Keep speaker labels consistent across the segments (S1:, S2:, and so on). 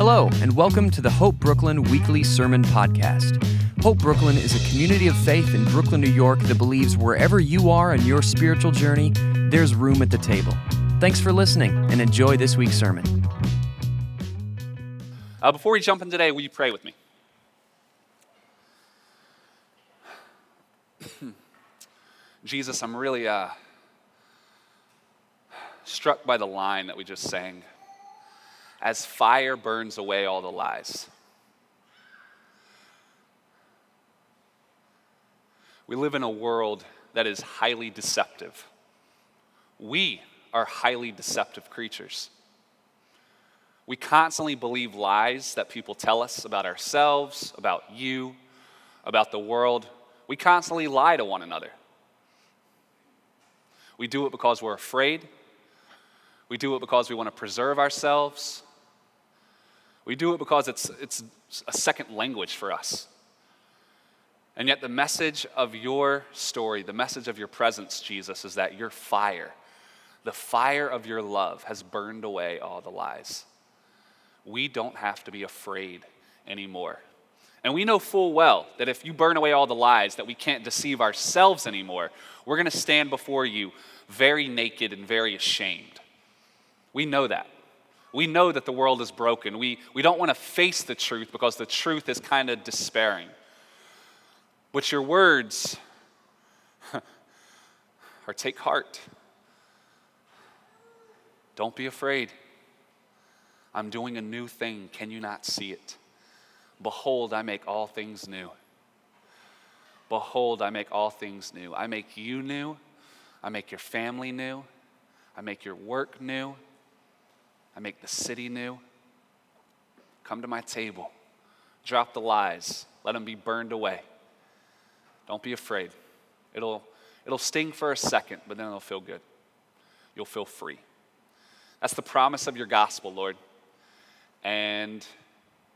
S1: Hello, and welcome to the Hope Brooklyn Weekly Sermon Podcast. Hope Brooklyn is a community of faith in Brooklyn, New York that believes wherever you are in your spiritual journey, there's room at the table. Thanks for listening and enjoy this week's sermon.
S2: Uh, before we jump in today, will you pray with me? Jesus, I'm really uh, struck by the line that we just sang as fire burns away all the lies. We live in a world that is highly deceptive. We are highly deceptive creatures. We constantly believe lies that people tell us about ourselves, about you, about the world. We constantly lie to one another. We do it because we're afraid. We do it because we want to preserve ourselves. We do it because it's, it's a second language for us. And yet, the message of your story, the message of your presence, Jesus, is that your fire, the fire of your love, has burned away all the lies. We don't have to be afraid anymore. And we know full well that if you burn away all the lies, that we can't deceive ourselves anymore. We're going to stand before you very naked and very ashamed. We know that. We know that the world is broken. We, we don't want to face the truth because the truth is kind of despairing. But your words are take heart. Don't be afraid. I'm doing a new thing. Can you not see it? Behold, I make all things new. Behold, I make all things new. I make you new. I make your family new. I make your work new. I make the city new. Come to my table. Drop the lies. Let them be burned away. Don't be afraid. It'll, it'll sting for a second, but then it'll feel good. You'll feel free. That's the promise of your gospel, Lord. And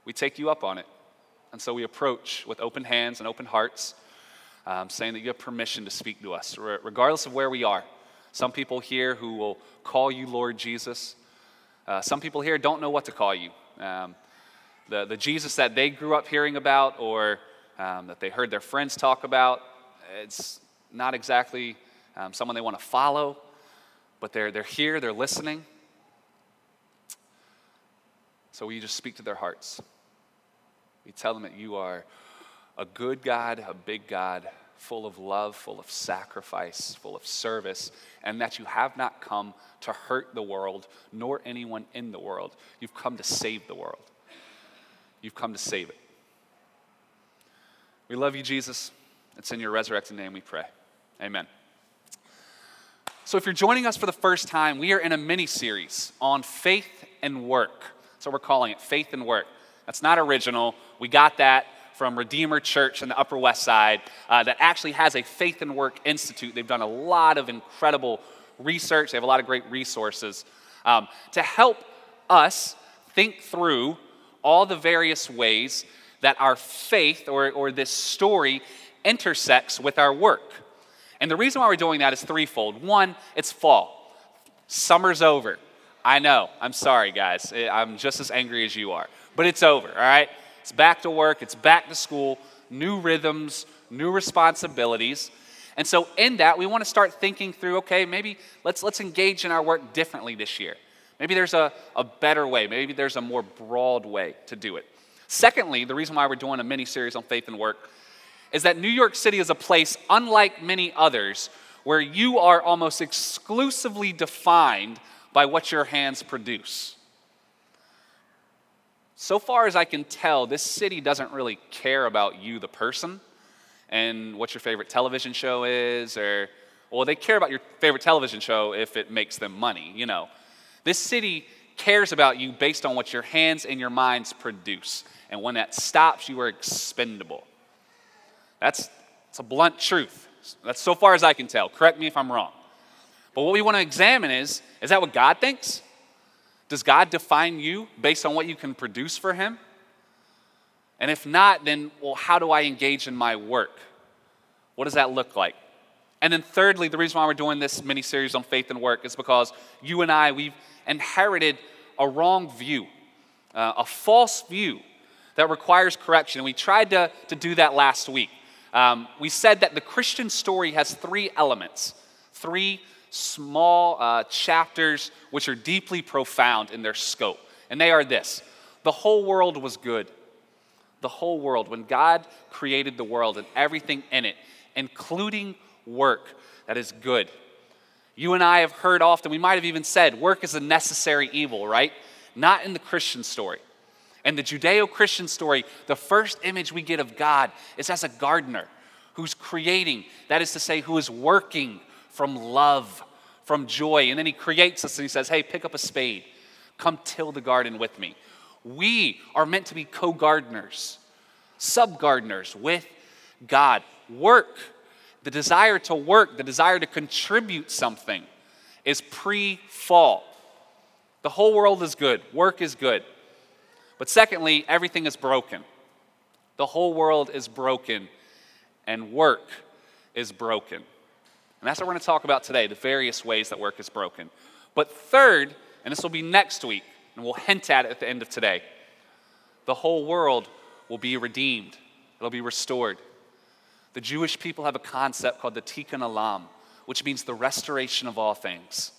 S2: we take you up on it. And so we approach with open hands and open hearts, um, saying that you have permission to speak to us, regardless of where we are. Some people here who will call you Lord Jesus. Uh, some people here don't know what to call you. Um, the, the Jesus that they grew up hearing about or um, that they heard their friends talk about, it's not exactly um, someone they want to follow, but they're, they're here, they're listening. So we just speak to their hearts. We tell them that you are a good God, a big God, full of love, full of sacrifice, full of service, and that you have not come to hurt the world, nor anyone in the world. You've come to save the world. You've come to save it. We love you, Jesus. It's in your resurrected name we pray. Amen. So, if you're joining us for the first time, we are in a mini series on faith and work. So, we're calling it Faith and Work. That's not original. We got that from Redeemer Church in the Upper West Side uh, that actually has a Faith and Work Institute. They've done a lot of incredible research, they have a lot of great resources um, to help us think through all the various ways that our faith or, or this story intersects with our work. And the reason why we're doing that is threefold. One, it's fall, summer's over. I know, I'm sorry, guys. I'm just as angry as you are, but it's over, all right? It's back to work, it's back to school, new rhythms, new responsibilities. And so in that, we want to start thinking through, okay, maybe let's let's engage in our work differently this year. Maybe there's a, a better way, maybe there's a more broad way to do it. Secondly, the reason why we're doing a mini series on faith and work is that New York City is a place unlike many others where you are almost exclusively defined by what your hands produce so far as I can tell, this city doesn't really care about you, the person, and what your favorite television show is, or, well, they care about your favorite television show if it makes them money, you know. This city cares about you based on what your hands and your minds produce. And when that stops, you are expendable. That's, that's a blunt truth. That's so far as I can tell. Correct me if I'm wrong. But what we want to examine is is that what God thinks? Does God define you based on what you can produce for Him? And if not, then, well, how do I engage in my work? What does that look like? And then, thirdly, the reason why we're doing this mini series on faith and work is because you and I, we've inherited a wrong view uh, a false view that requires correction. And we tried to, to do that last week. Um, we said that the Christian story has three elements, three small uh, chapters which are deeply profound in their scope. And they are this the whole world was good. The whole world, when God created the world and everything in it, including work that is good. You and I have heard often, we might have even said, work is a necessary evil, right? Not in the Christian story. In the Judeo Christian story, the first image we get of God is as a gardener who's creating, that is to say, who is working from love, from joy. And then he creates us and he says, Hey, pick up a spade, come till the garden with me. We are meant to be co gardeners, sub gardeners with God. Work, the desire to work, the desire to contribute something is pre fall. The whole world is good, work is good. But secondly, everything is broken. The whole world is broken, and work is broken. And that's what we're going to talk about today the various ways that work is broken. But third, and this will be next week, and we'll hint at it at the end of today, the whole world will be redeemed, it'll be restored. The Jewish people have a concept called the Tikkun Olam, which means the restoration of all things.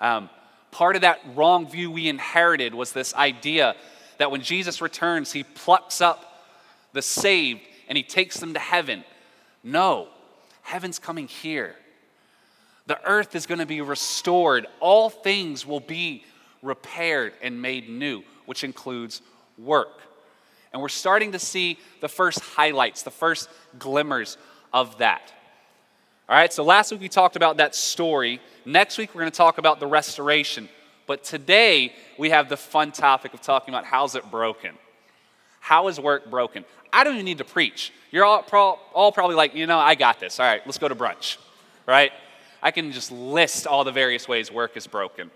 S2: Um, part of that wrong view we inherited was this idea that when Jesus returns, he plucks up the saved and he takes them to heaven. No, heaven's coming here. The earth is going to be restored. All things will be repaired and made new, which includes work. And we're starting to see the first highlights, the first glimmers of that. All right, so last week we talked about that story. Next week we're going to talk about the restoration. But today, we have the fun topic of talking about how's it broken? How is work broken? I don't even need to preach. You're all, pro- all probably like, you know, I got this. All right, let's go to brunch, right? I can just list all the various ways work is broken.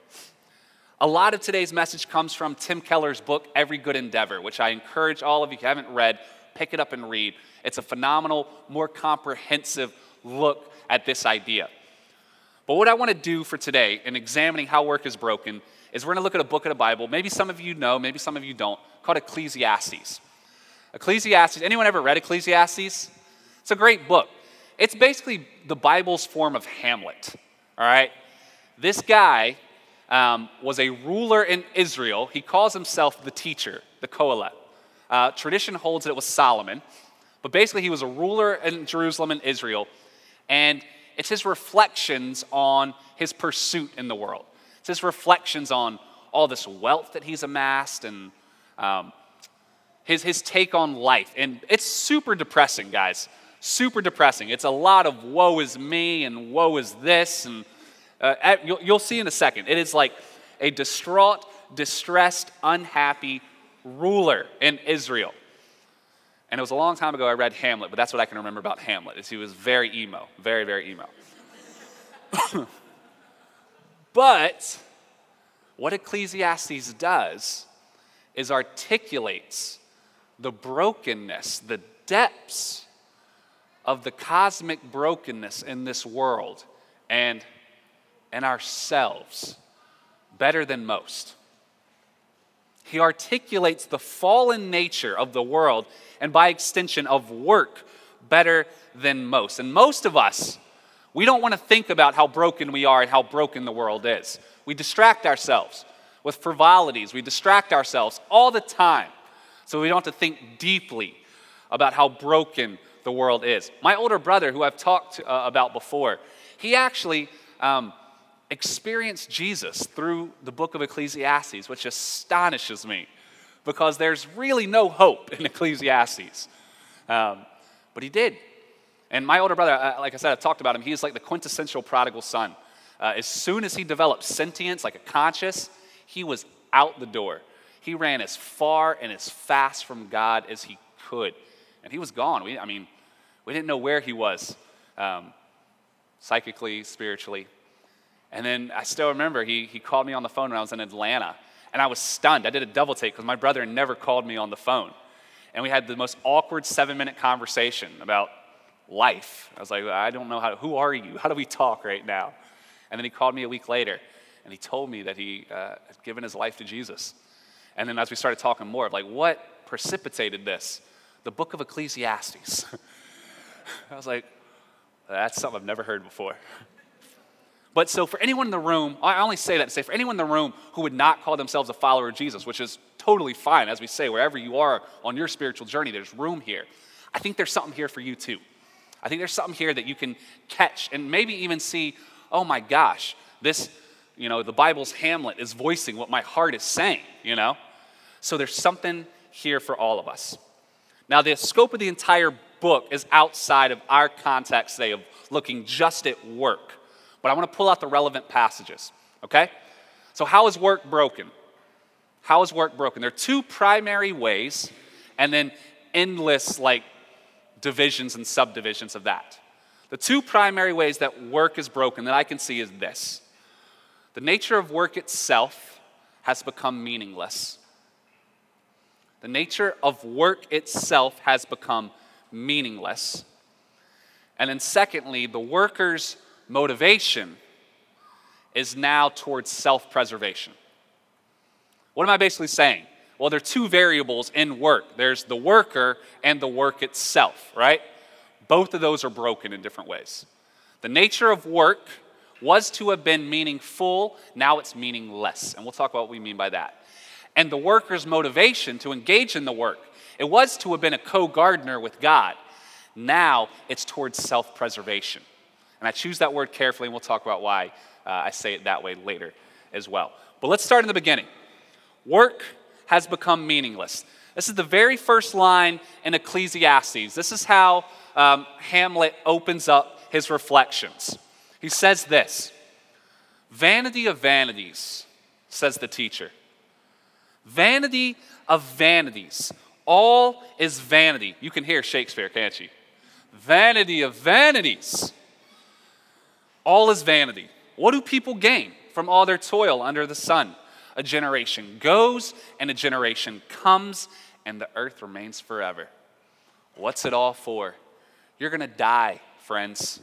S2: A lot of today's message comes from Tim Keller's book, Every Good Endeavor, which I encourage all of you who haven't read, pick it up and read. It's a phenomenal, more comprehensive look at this idea. But what I want to do for today in examining how work is broken is we're going to look at a book of the Bible. Maybe some of you know, maybe some of you don't, called Ecclesiastes. Ecclesiastes, anyone ever read Ecclesiastes? It's a great book. It's basically the Bible's form of Hamlet, all right? This guy um, was a ruler in Israel. He calls himself the teacher, the Kohelet. Uh, tradition holds that it was Solomon, but basically he was a ruler in Jerusalem and Israel, and it's his reflections on his pursuit in the world. It's his reflections on all this wealth that he's amassed and um, his, his take on life. And it's super depressing, guys. Super depressing. It's a lot of woe is me and woe is this. And uh, you'll, you'll see in a second. It is like a distraught, distressed, unhappy ruler in Israel. And it was a long time ago I read Hamlet, but that's what I can remember about Hamlet, is he was very emo, very, very emo. but what Ecclesiastes does is articulates the brokenness, the depths of the cosmic brokenness in this world and and ourselves better than most. He articulates the fallen nature of the world and by extension of work better than most. And most of us, we don't want to think about how broken we are and how broken the world is. We distract ourselves with frivolities, we distract ourselves all the time so we don't have to think deeply about how broken the world is. My older brother, who I've talked uh, about before, he actually um, experienced Jesus through the book of Ecclesiastes, which astonishes me because there's really no hope in Ecclesiastes. Um, but he did. And my older brother, uh, like I said, I've talked about him, he's like the quintessential prodigal son. Uh, as soon as he developed sentience, like a conscience, he was out the door. He ran as far and as fast from God as he could. And he was gone. We, I mean, we didn't know where he was um, psychically, spiritually. And then I still remember he, he called me on the phone when I was in Atlanta. And I was stunned. I did a double take because my brother never called me on the phone. And we had the most awkward seven minute conversation about life. I was like, I don't know how, who are you? How do we talk right now? And then he called me a week later and he told me that he uh, had given his life to Jesus. And then as we started talking more, of like what precipitated this? The book of Ecclesiastes. I was like, that's something I've never heard before. But so for anyone in the room, I only say that to say for anyone in the room who would not call themselves a follower of Jesus, which is totally fine, as we say, wherever you are on your spiritual journey, there's room here. I think there's something here for you too. I think there's something here that you can catch and maybe even see, oh my gosh, this, you know, the Bible's Hamlet is voicing what my heart is saying, you know? So there's something here for all of us. Now, the scope of the entire book is outside of our context today of looking just at work. But I want to pull out the relevant passages, okay? So, how is work broken? How is work broken? There are two primary ways, and then endless, like, divisions and subdivisions of that. The two primary ways that work is broken that I can see is this the nature of work itself has become meaningless. The nature of work itself has become meaningless. And then, secondly, the worker's motivation is now towards self preservation. What am I basically saying? Well, there are two variables in work there's the worker and the work itself, right? Both of those are broken in different ways. The nature of work was to have been meaningful, now it's meaningless. And we'll talk about what we mean by that. And the worker's motivation to engage in the work, it was to have been a co gardener with God. Now it's towards self preservation. And I choose that word carefully, and we'll talk about why uh, I say it that way later as well. But let's start in the beginning. Work has become meaningless. This is the very first line in Ecclesiastes. This is how um, Hamlet opens up his reflections. He says this Vanity of vanities, says the teacher. Vanity of vanities. All is vanity. You can hear Shakespeare, can't you? Vanity of vanities. All is vanity. What do people gain from all their toil under the sun? A generation goes and a generation comes, and the earth remains forever. What's it all for? You're going to die, friends.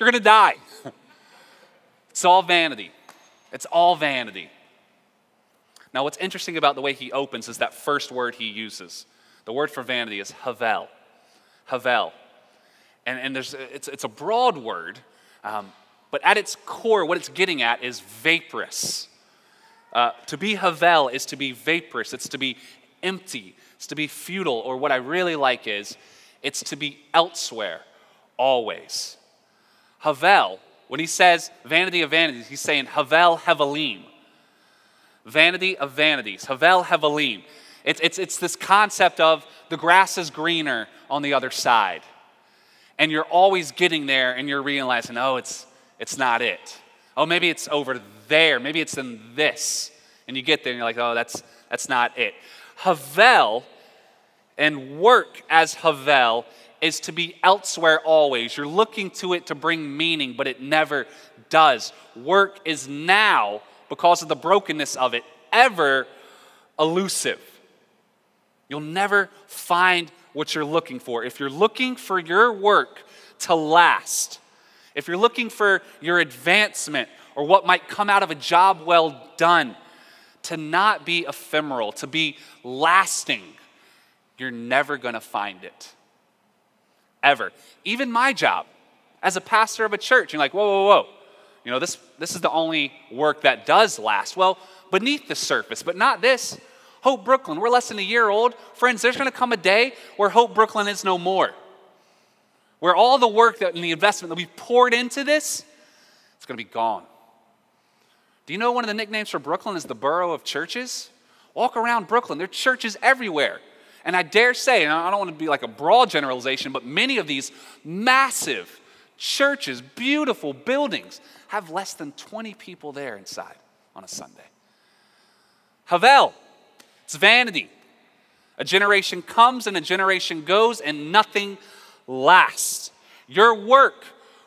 S2: You're going to die. It's all vanity. It's all vanity. Now, what's interesting about the way he opens is that first word he uses. The word for vanity is havel. Havel. And, and there's, it's, it's a broad word, um, but at its core, what it's getting at is vaporous. Uh, to be Havel is to be vaporous, it's to be empty, it's to be futile, or what I really like is it's to be elsewhere always. Havel, when he says vanity of vanities, he's saying Havel Hevelim. Vanity of vanities. Havel Hevelim. It's, it's, it's this concept of the grass is greener on the other side. And you're always getting there and you're realizing, oh, it's, it's not it. Oh, maybe it's over there. Maybe it's in this. And you get there and you're like, oh, that's, that's not it. Havel and work as Havel is to be elsewhere always. You're looking to it to bring meaning, but it never does. Work is now, because of the brokenness of it, ever elusive. You'll never find what you're looking for. If you're looking for your work to last, if you're looking for your advancement or what might come out of a job well done, to not be ephemeral, to be lasting, you're never going to find it. Ever. Even my job as a pastor of a church, you're like, whoa, whoa, whoa. You know, this, this is the only work that does last. Well, beneath the surface, but not this. Hope Brooklyn, we're less than a year old. Friends, there's going to come a day where Hope Brooklyn is no more where all the work that, and the investment that we've poured into this, it's going to be gone. Do you know one of the nicknames for Brooklyn is the borough of churches? Walk around Brooklyn, there are churches everywhere. And I dare say, and I don't want to be like a broad generalization, but many of these massive churches, beautiful buildings, have less than 20 people there inside on a Sunday. Havel, it's vanity. A generation comes and a generation goes, and nothing lasts. Your work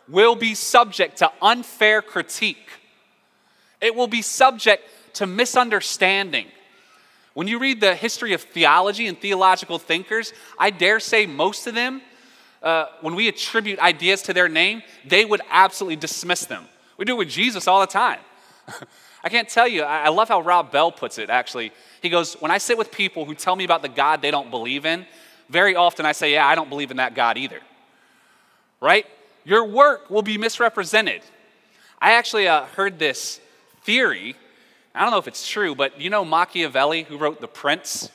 S2: will be subject to unfair critique, it will be subject to misunderstanding. When you read the history of theology and theological thinkers, I dare say most of them, uh, when we attribute ideas to their name, they would absolutely dismiss them. We do it with Jesus all the time. I can't tell you. I love how Rob Bell puts it, actually. He goes, When I sit with people who tell me about the God they don't believe in, very often I say, Yeah, I don't believe in that God either. Right? Your work will be misrepresented. I actually uh, heard this theory. I don't know if it's true, but you know Machiavelli, who wrote The Prince?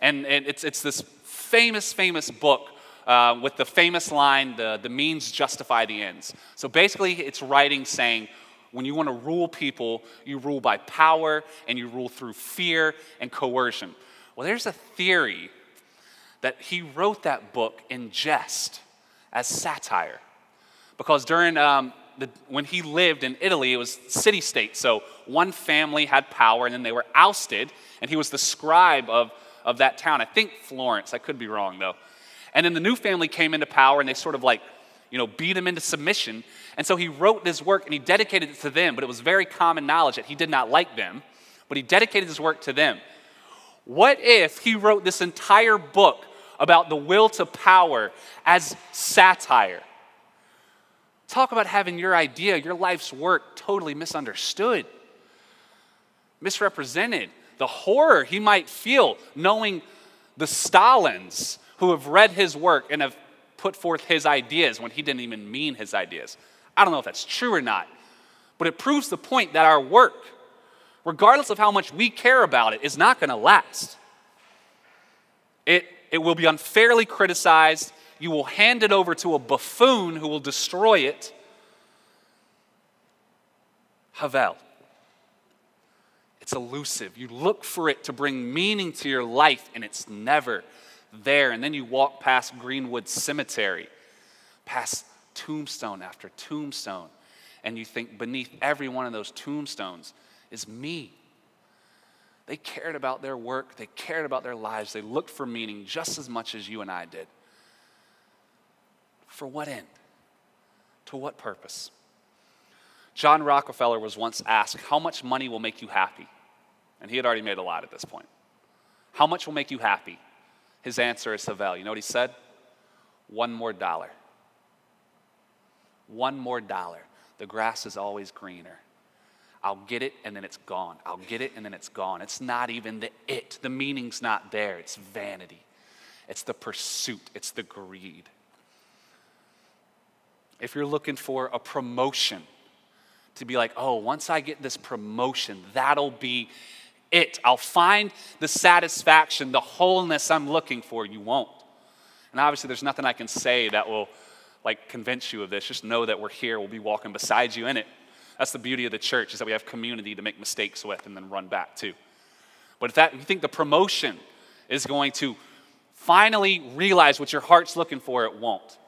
S2: And, and it's, it's this famous, famous book uh, with the famous line, the, the means justify the ends. So basically, it's writing saying, when you want to rule people, you rule by power and you rule through fear and coercion. Well, there's a theory that he wrote that book in jest as satire. Because during um, the, when he lived in Italy, it was city state. So one family had power and then they were ousted, and he was the scribe of, of that town. I think Florence, I could be wrong though. And then the new family came into power and they sort of like, you know, beat him into submission. And so he wrote this work and he dedicated it to them, but it was very common knowledge that he did not like them, but he dedicated his work to them. What if he wrote this entire book about the will to power as satire? Talk about having your idea, your life's work totally misunderstood, misrepresented. The horror he might feel knowing the Stalins who have read his work and have put forth his ideas when he didn't even mean his ideas. I don't know if that's true or not, but it proves the point that our work, regardless of how much we care about it, is not going to last. It, it will be unfairly criticized. You will hand it over to a buffoon who will destroy it. Havel. It's elusive. You look for it to bring meaning to your life, and it's never there. And then you walk past Greenwood Cemetery, past tombstone after tombstone, and you think beneath every one of those tombstones is me. They cared about their work, they cared about their lives, they looked for meaning just as much as you and I did. For what end? To what purpose? John Rockefeller was once asked, How much money will make you happy? And he had already made a lot at this point. How much will make you happy? His answer is Havel. You know what he said? One more dollar. One more dollar. The grass is always greener. I'll get it and then it's gone. I'll get it and then it's gone. It's not even the it. The meaning's not there. It's vanity. It's the pursuit. It's the greed. If you're looking for a promotion, to be like, oh, once I get this promotion, that'll be it. I'll find the satisfaction, the wholeness I'm looking for. You won't. And obviously, there's nothing I can say that will like convince you of this. Just know that we're here. We'll be walking beside you in it. That's the beauty of the church is that we have community to make mistakes with and then run back to. But if that if you think the promotion is going to finally realize what your heart's looking for, it won't.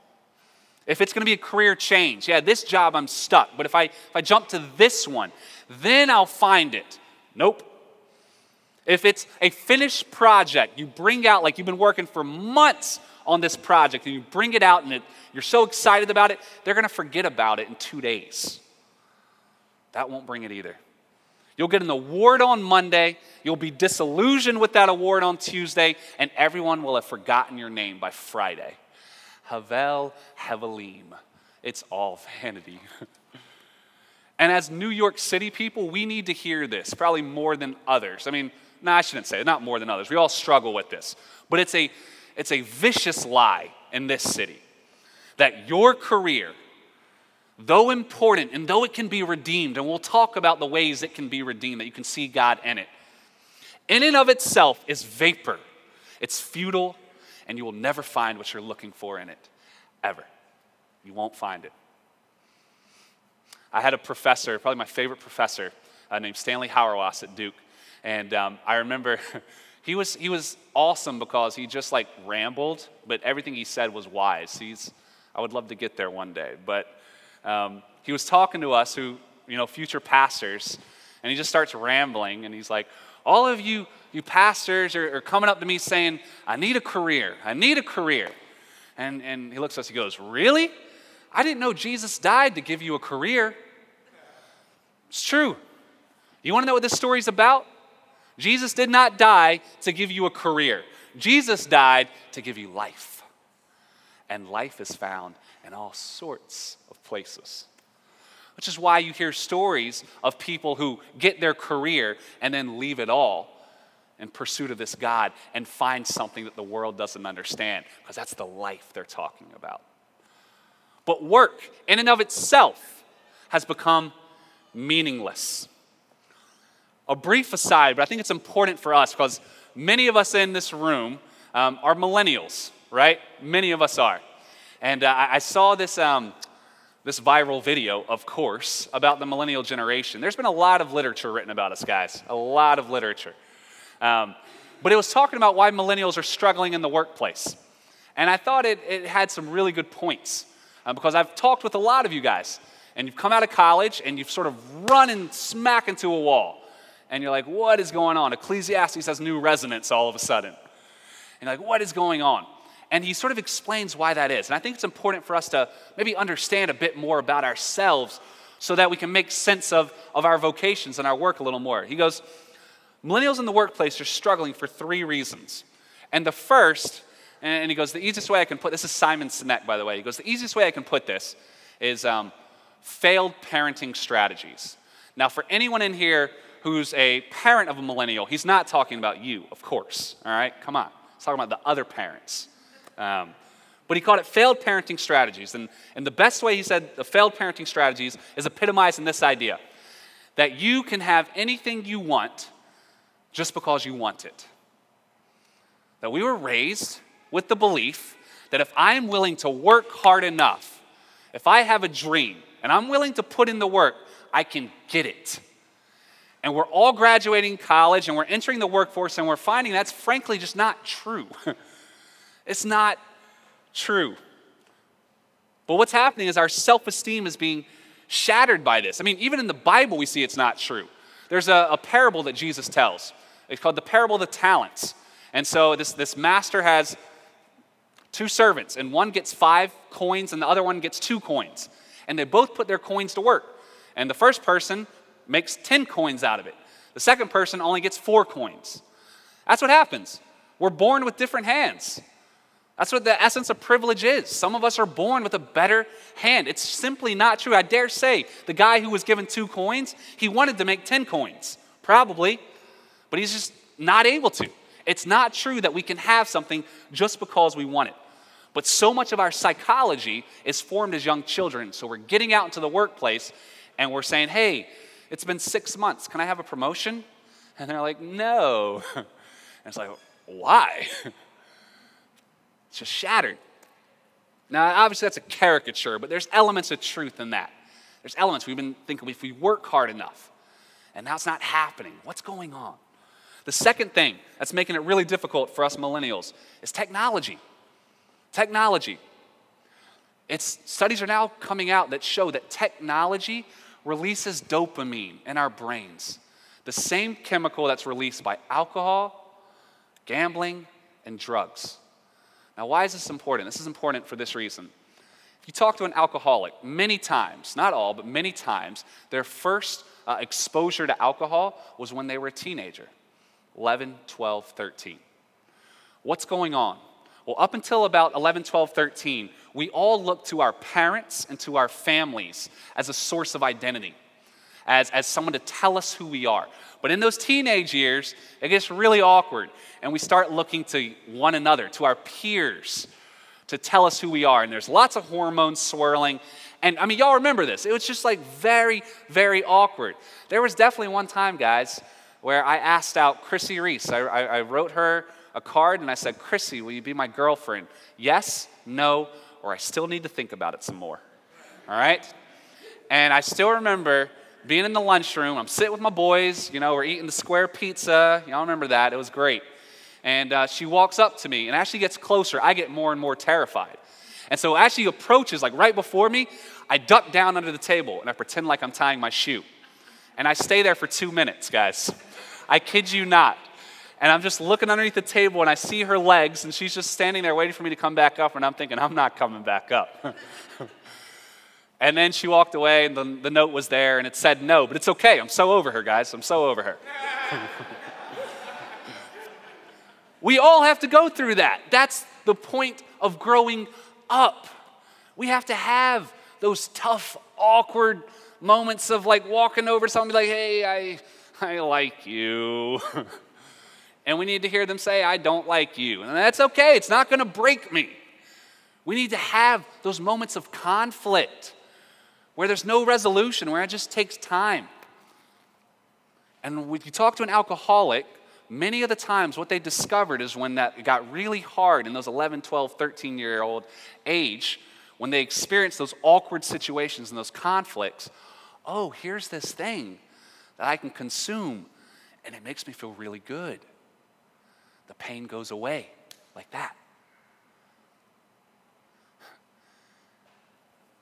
S2: If it's going to be a career change, yeah, this job I'm stuck, but if I if I jump to this one, then I'll find it. Nope. If it's a finished project, you bring out like you've been working for months on this project and you bring it out and it, you're so excited about it, they're going to forget about it in two days. That won't bring it either. You'll get an award on Monday, you'll be disillusioned with that award on Tuesday, and everyone will have forgotten your name by Friday. Havel Hevelim. It's all vanity. and as New York City people, we need to hear this, probably more than others. I mean, no, I shouldn't say not more than others. We all struggle with this. But it's a, it's a vicious lie in this city that your career, though important and though it can be redeemed, and we'll talk about the ways it can be redeemed, that you can see God in it, in and of itself is vapor. It's futile, and you will never find what you're looking for in it, ever. You won't find it. I had a professor, probably my favorite professor, uh, named Stanley Hauerwas at Duke. And um, I remember he was, he was awesome because he just like rambled, but everything he said was wise. He's, I would love to get there one day. But um, he was talking to us, who, you know, future pastors, and he just starts rambling, and he's like, All of you, you pastors are, are coming up to me saying, I need a career. I need a career. And, and he looks at us, he goes, Really? I didn't know Jesus died to give you a career. It's true. You want to know what this story's about? Jesus did not die to give you a career, Jesus died to give you life. And life is found in all sorts of places. Which is why you hear stories of people who get their career and then leave it all in pursuit of this God and find something that the world doesn't understand, because that's the life they're talking about. But work, in and of itself, has become meaningless. A brief aside, but I think it's important for us because many of us in this room um, are millennials, right? Many of us are. And uh, I saw this, um, this viral video, of course, about the millennial generation. There's been a lot of literature written about us, guys, a lot of literature. Um, but it was talking about why millennials are struggling in the workplace. And I thought it, it had some really good points uh, because I've talked with a lot of you guys, and you've come out of college and you've sort of run and smack into a wall. And you're like, what is going on? Ecclesiastes has new resonance all of a sudden. And you're like, what is going on? And he sort of explains why that is. And I think it's important for us to maybe understand a bit more about ourselves so that we can make sense of, of our vocations and our work a little more. He goes, Millennials in the workplace are struggling for three reasons. And the first, and he goes, the easiest way I can put this is Simon Sinek, by the way. He goes, the easiest way I can put this is um, failed parenting strategies. Now, for anyone in here who's a parent of a millennial, he's not talking about you, of course. All right, come on. He's talking about the other parents. Um, but he called it failed parenting strategies. And, and the best way he said the failed parenting strategies is epitomized in this idea that you can have anything you want just because you want it. That we were raised with the belief that if I'm willing to work hard enough, if I have a dream and I'm willing to put in the work, I can get it. And we're all graduating college and we're entering the workforce and we're finding that's frankly just not true. it's not true. But what's happening is our self esteem is being shattered by this. I mean, even in the Bible, we see it's not true. There's a, a parable that Jesus tells it's called the parable of the talents. And so this, this master has two servants, and one gets five coins, and the other one gets two coins. And they both put their coins to work. And the first person makes 10 coins out of it, the second person only gets four coins. That's what happens. We're born with different hands. That's what the essence of privilege is. Some of us are born with a better hand. It's simply not true. I dare say the guy who was given two coins, he wanted to make 10 coins, probably but he's just not able to. It's not true that we can have something just because we want it. But so much of our psychology is formed as young children. So we're getting out into the workplace and we're saying, hey, it's been six months. Can I have a promotion? And they're like, no. And it's like, why? It's just shattered. Now, obviously, that's a caricature, but there's elements of truth in that. There's elements we've been thinking if we work hard enough, and now it's not happening. What's going on? The second thing that's making it really difficult for us millennials is technology. Technology. It's, studies are now coming out that show that technology releases dopamine in our brains, the same chemical that's released by alcohol, gambling, and drugs. Now, why is this important? This is important for this reason. If you talk to an alcoholic, many times, not all, but many times, their first uh, exposure to alcohol was when they were a teenager. 11, 12, 13. What's going on? Well, up until about 11, 12, 13, we all look to our parents and to our families as a source of identity, as, as someone to tell us who we are. But in those teenage years, it gets really awkward, and we start looking to one another, to our peers, to tell us who we are. And there's lots of hormones swirling. And I mean, y'all remember this. It was just like very, very awkward. There was definitely one time, guys, where I asked out Chrissy Reese. I, I, I wrote her a card and I said, Chrissy, will you be my girlfriend? Yes, no, or I still need to think about it some more. All right? And I still remember being in the lunchroom. I'm sitting with my boys. You know, we're eating the square pizza. Y'all remember that? It was great. And uh, she walks up to me, and as she gets closer, I get more and more terrified. And so as she approaches, like right before me, I duck down under the table and I pretend like I'm tying my shoe. And I stay there for two minutes, guys. I kid you not. And I'm just looking underneath the table and I see her legs, and she's just standing there waiting for me to come back up. And I'm thinking, I'm not coming back up. and then she walked away, and the, the note was there, and it said no. But it's okay. I'm so over her, guys. I'm so over her. we all have to go through that. That's the point of growing up. We have to have those tough, awkward moments of like walking over to someone like, hey, I, I like you. and we need to hear them say, I don't like you. And that's okay, it's not gonna break me. We need to have those moments of conflict where there's no resolution, where it just takes time. And when you talk to an alcoholic, many of the times what they discovered is when that got really hard in those 11, 12, 13 year old age, when they experienced those awkward situations and those conflicts, oh, here's this thing that I can consume, and it makes me feel really good. The pain goes away like that.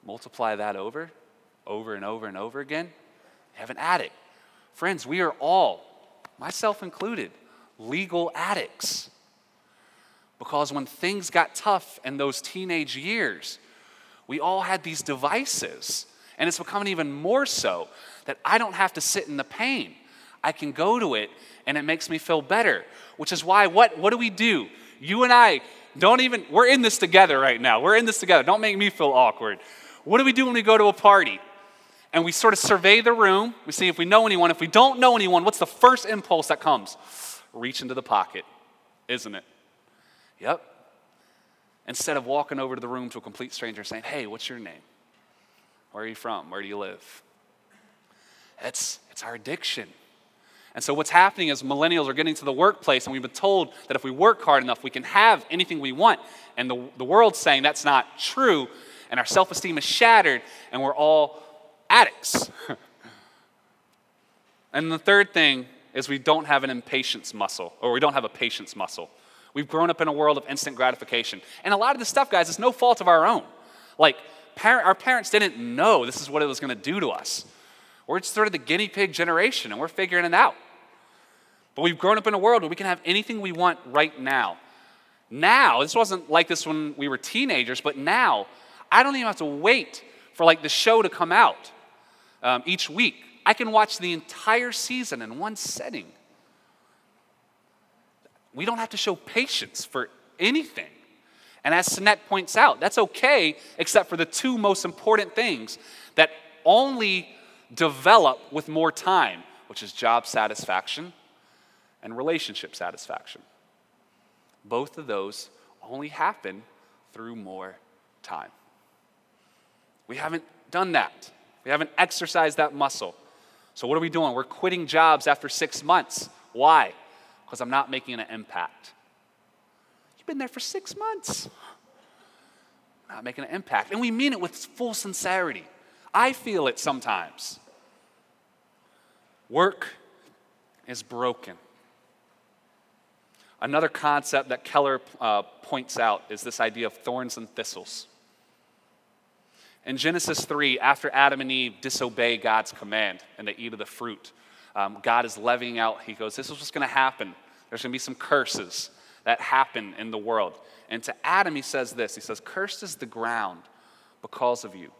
S2: Multiply that over, over and over and over again. You have an addict. Friends, we are all, myself included, legal addicts. Because when things got tough in those teenage years, we all had these devices. And it's becoming even more so that I don't have to sit in the pain. I can go to it and it makes me feel better. Which is why, what, what do we do? You and I don't even, we're in this together right now. We're in this together. Don't make me feel awkward. What do we do when we go to a party? And we sort of survey the room. We see if we know anyone. If we don't know anyone, what's the first impulse that comes? Reach into the pocket, isn't it? Yep. Instead of walking over to the room to a complete stranger saying, Hey, what's your name? Where are you from? Where do you live? It's, it's our addiction. And so, what's happening is millennials are getting to the workplace, and we've been told that if we work hard enough, we can have anything we want. And the, the world's saying that's not true and our self esteem is shattered, and we're all addicts. and the third thing is we don't have an impatience muscle, or we don't have a patience muscle. We've grown up in a world of instant gratification. And a lot of this stuff, guys, is no fault of our own. Like, par- our parents didn't know this is what it was going to do to us. We're sort of the guinea pig generation, and we're figuring it out. But we've grown up in a world where we can have anything we want right now. Now, this wasn't like this when we were teenagers, but now I don't even have to wait for like the show to come out um, each week. I can watch the entire season in one setting. We don't have to show patience for anything. And as Sinek points out, that's okay, except for the two most important things that only develop with more time, which is job satisfaction and relationship satisfaction. Both of those only happen through more time. We haven't done that. We haven't exercised that muscle. So, what are we doing? We're quitting jobs after six months. Why? Because I'm not making an impact. You've been there for six months. Not making an impact. And we mean it with full sincerity. I feel it sometimes. Work is broken. Another concept that Keller uh, points out is this idea of thorns and thistles. In Genesis 3, after Adam and Eve disobey God's command and they eat of the fruit, um, God is levying out, he goes, This is what's going to happen. There's going to be some curses that happen in the world. And to Adam, he says this He says, Cursed is the ground because of you.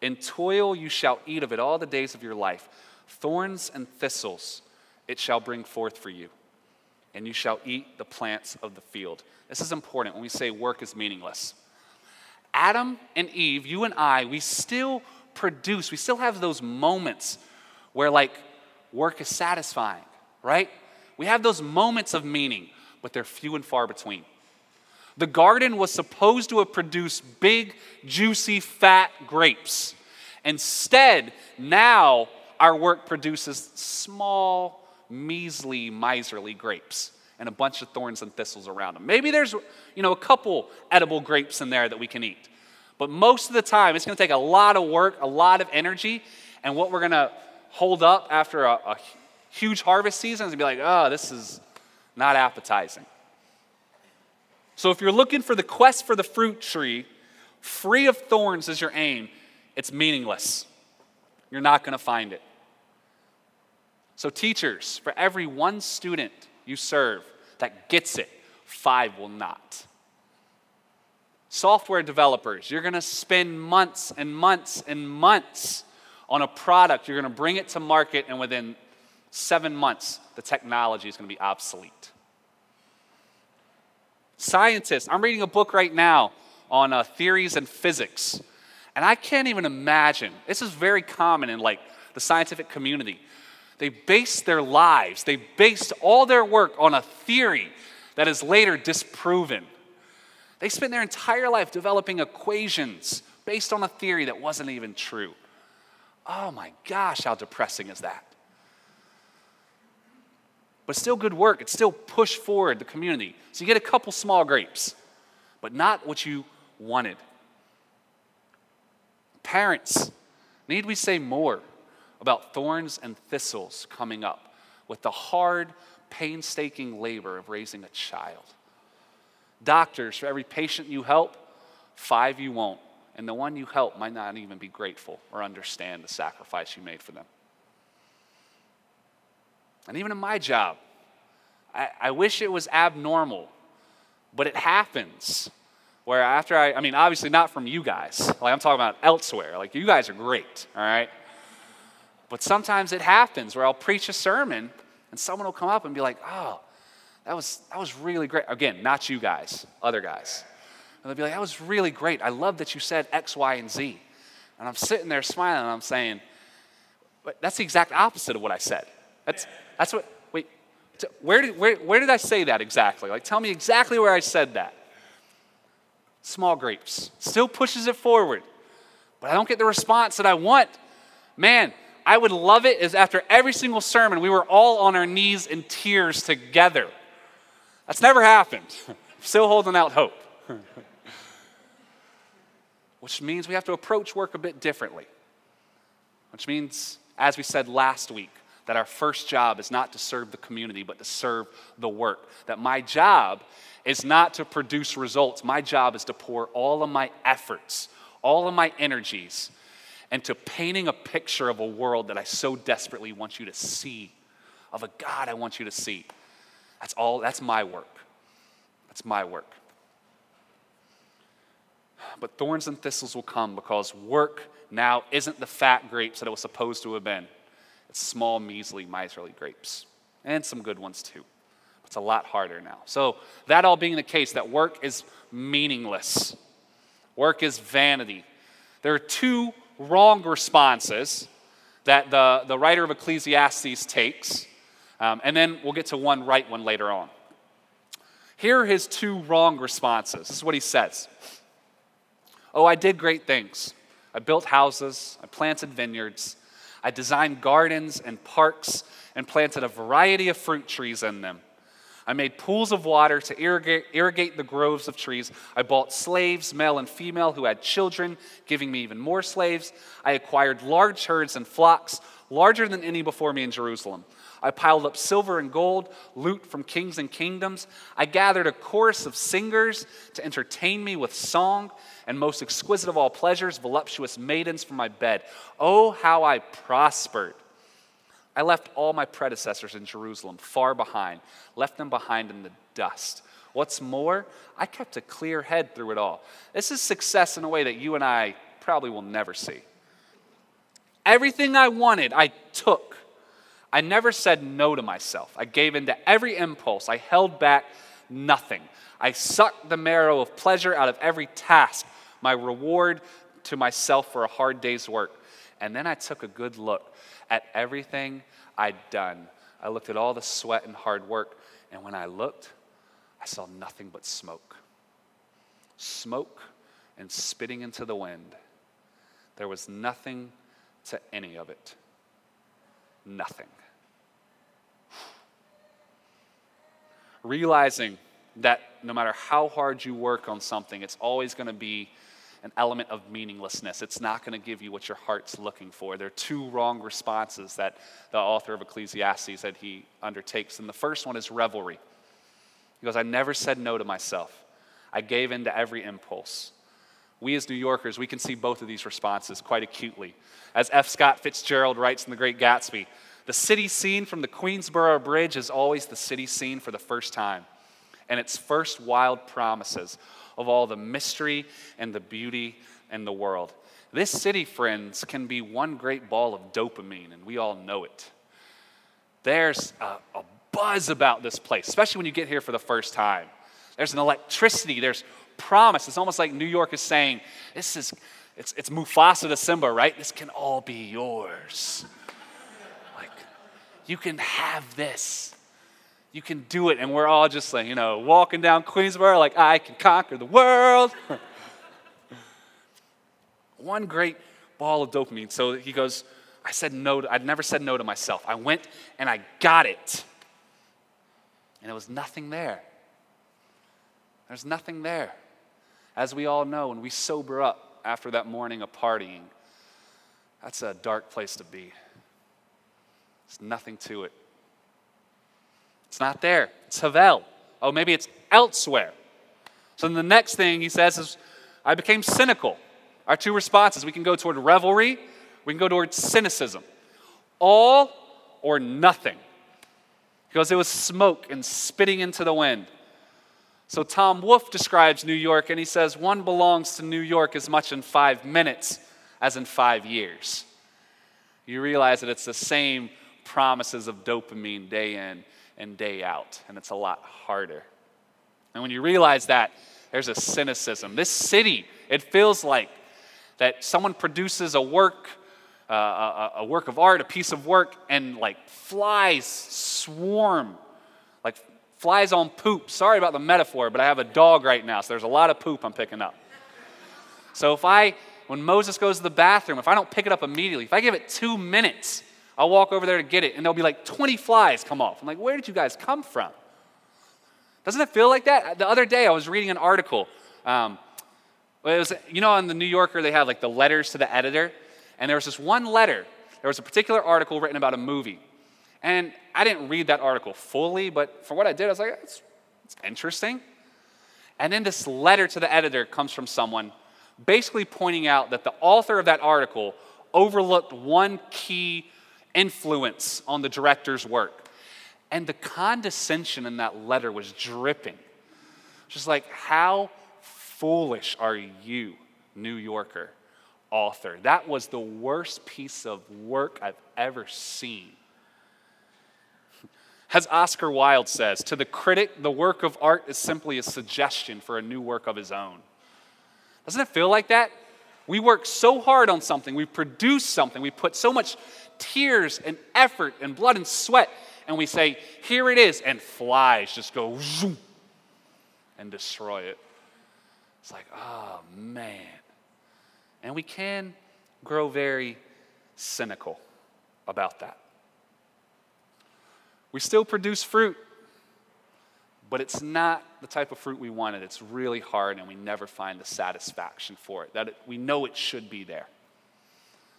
S2: In toil you shall eat of it all the days of your life. Thorns and thistles it shall bring forth for you, and you shall eat the plants of the field. This is important when we say work is meaningless. Adam and Eve, you and I, we still produce, we still have those moments where like work is satisfying, right? We have those moments of meaning, but they're few and far between. The garden was supposed to have produced big, juicy, fat grapes. Instead, now our work produces small, measly, miserly grapes and a bunch of thorns and thistles around them. Maybe there's, you know, a couple edible grapes in there that we can eat. But most of the time, it's going to take a lot of work, a lot of energy, and what we're going to hold up after a, a huge harvest season is to be like, oh, this is not appetizing. So if you're looking for the quest for the fruit tree, free of thorns is your aim, it's meaningless. You're not going to find it. So, teachers, for every one student you serve that gets it, five will not. Software developers, you're going to spend months and months and months on a product. You're going to bring it to market, and within seven months, the technology is going to be obsolete. Scientists, I'm reading a book right now on uh, theories and physics. And I can't even imagine, this is very common in like the scientific community. They base their lives, they based all their work on a theory that is later disproven. They spent their entire life developing equations based on a theory that wasn't even true. Oh my gosh, how depressing is that? But still good work. It still pushed forward the community. So you get a couple small grapes, but not what you wanted. Parents, need we say more about thorns and thistles coming up with the hard, painstaking labor of raising a child? Doctors, for every patient you help, five you won't. And the one you help might not even be grateful or understand the sacrifice you made for them. And even in my job, I, I wish it was abnormal, but it happens. Where after I, I mean, obviously not from you guys, like I'm talking about elsewhere. Like you guys are great, all right? But sometimes it happens where I'll preach a sermon and someone will come up and be like, oh, that was, that was really great. Again, not you guys, other guys. And they'll be like, that was really great. I love that you said X, Y, and Z. And I'm sitting there smiling and I'm saying, but that's the exact opposite of what I said. That's, that's what, wait, where did, where, where did I say that exactly? Like, tell me exactly where I said that. Small grapes. Still pushes it forward, but I don't get the response that I want. Man, I would love it is after every single sermon, we were all on our knees in tears together. That's never happened. Still holding out hope. Which means we have to approach work a bit differently. Which means, as we said last week, that our first job is not to serve the community, but to serve the work. That my job is not to produce results. My job is to pour all of my efforts, all of my energies, into painting a picture of a world that I so desperately want you to see, of a God I want you to see. That's all, that's my work. That's my work. But thorns and thistles will come because work now isn't the fat grapes that it was supposed to have been. It's small, measly, miserly grapes. And some good ones too. It's a lot harder now. So, that all being the case, that work is meaningless, work is vanity. There are two wrong responses that the, the writer of Ecclesiastes takes um, and then we'll get to one right one later on. Here are his two wrong responses. This is what he says Oh, I did great things. I built houses, I planted vineyards, I designed gardens and parks, and planted a variety of fruit trees in them. I made pools of water to irrigate, irrigate, the groves of trees. I bought slaves, male and female, who had children, giving me even more slaves. I acquired large herds and flocks, larger than any before me in Jerusalem. I piled up silver and gold, loot from kings and kingdoms. I gathered a chorus of singers to entertain me with song, and most exquisite of all pleasures, voluptuous maidens for my bed. Oh, how I prospered! I left all my predecessors in Jerusalem far behind, left them behind in the dust. What's more, I kept a clear head through it all. This is success in a way that you and I probably will never see. Everything I wanted, I took. I never said no to myself. I gave in to every impulse. I held back nothing. I sucked the marrow of pleasure out of every task, my reward to myself for a hard day's work. And then I took a good look at everything I'd done. I looked at all the sweat and hard work, and when I looked, I saw nothing but smoke. Smoke and spitting into the wind. There was nothing to any of it nothing. Realizing that no matter how hard you work on something, it's always going to be an element of meaninglessness. It's not going to give you what your heart's looking for. There are two wrong responses that the author of Ecclesiastes that he undertakes. And the first one is revelry. He goes, I never said no to myself. I gave in to every impulse. We as New Yorkers, we can see both of these responses quite acutely. As F. Scott Fitzgerald writes in The Great Gatsby, the city scene from the Queensboro Bridge is always the city scene for the first time, and its first wild promises of all the mystery and the beauty and the world. This city, friends, can be one great ball of dopamine, and we all know it. There's a, a buzz about this place, especially when you get here for the first time. There's an electricity, there's promise. It's almost like New York is saying, This is, it's, it's Mufasa to Simba, right? This can all be yours. Like, you can have this. You can do it. And we're all just like, you know, walking down Queensboro, like, I can conquer the world. One great ball of dopamine. So he goes, I said no, to, I'd never said no to myself. I went and I got it. And it was nothing there. There's nothing there. As we all know, when we sober up after that morning of partying, that's a dark place to be. There's nothing to it. It's not there. It's Havel. Oh, maybe it's elsewhere. So then the next thing he says is, I became cynical. Our two responses we can go toward revelry, we can go toward cynicism. All or nothing. Because it was smoke and spitting into the wind. So Tom Wolfe describes New York and he says, one belongs to New York as much in five minutes as in five years. You realize that it's the same promises of dopamine day in and day out, and it's a lot harder. And when you realize that, there's a cynicism. This city, it feels like that someone produces a work, uh, a, a work of art, a piece of work, and like flies swarm, like flies on poop. Sorry about the metaphor, but I have a dog right now, so there's a lot of poop I'm picking up. So if I, when Moses goes to the bathroom, if I don't pick it up immediately, if I give it two minutes, I'll walk over there to get it, and there'll be like 20 flies come off. I'm like, where did you guys come from? Doesn't it feel like that? The other day, I was reading an article. Um, it was, you know, on the New Yorker, they have like the letters to the editor, and there was this one letter. There was a particular article written about a movie, and I didn't read that article fully, but for what I did, I was like, it's, it's interesting. And then this letter to the editor comes from someone basically pointing out that the author of that article overlooked one key influence on the director's work. And the condescension in that letter was dripping. Just like, how foolish are you, New Yorker author? That was the worst piece of work I've ever seen. As Oscar Wilde says, to the critic, the work of art is simply a suggestion for a new work of his own. Doesn't it feel like that? We work so hard on something, we produce something, we put so much tears and effort and blood and sweat, and we say, Here it is, and flies just go zoom and destroy it. It's like, oh man. And we can grow very cynical about that. We still produce fruit, but it's not the type of fruit we wanted. It's really hard, and we never find the satisfaction for it. That it, we know it should be there.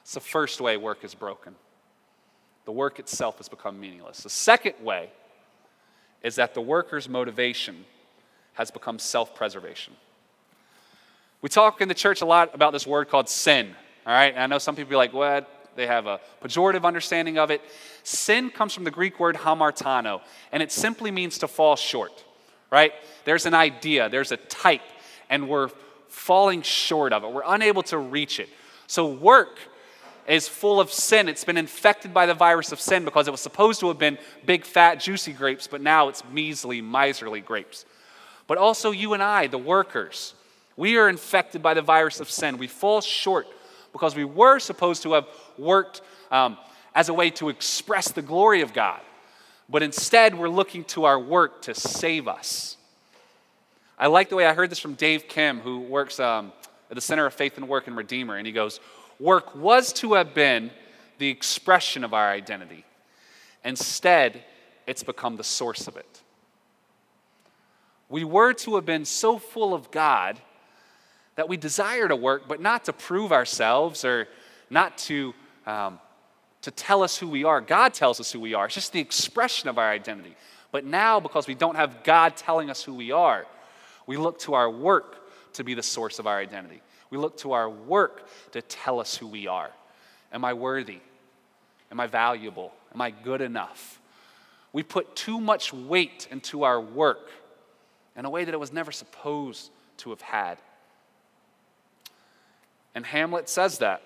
S2: It's the first way work is broken. The work itself has become meaningless. The second way is that the worker's motivation has become self preservation. We talk in the church a lot about this word called sin, all right? And I know some people be like, what? They have a pejorative understanding of it. Sin comes from the Greek word hamartano, and it simply means to fall short, right? There's an idea, there's a type, and we're falling short of it. We're unable to reach it. So, work is full of sin. It's been infected by the virus of sin because it was supposed to have been big, fat, juicy grapes, but now it's measly, miserly grapes. But also, you and I, the workers, we are infected by the virus of sin. We fall short because we were supposed to have worked um, as a way to express the glory of God. But instead, we're looking to our work to save us. I like the way I heard this from Dave Kim, who works um, at the Center of Faith and Work in Redeemer. And he goes, Work was to have been the expression of our identity. Instead, it's become the source of it. We were to have been so full of God that we desire to work, but not to prove ourselves or not to, um, to tell us who we are. God tells us who we are, it's just the expression of our identity. But now, because we don't have God telling us who we are, we look to our work to be the source of our identity. We look to our work to tell us who we are. Am I worthy? Am I valuable? Am I good enough? We put too much weight into our work in a way that it was never supposed to have had. And Hamlet says that.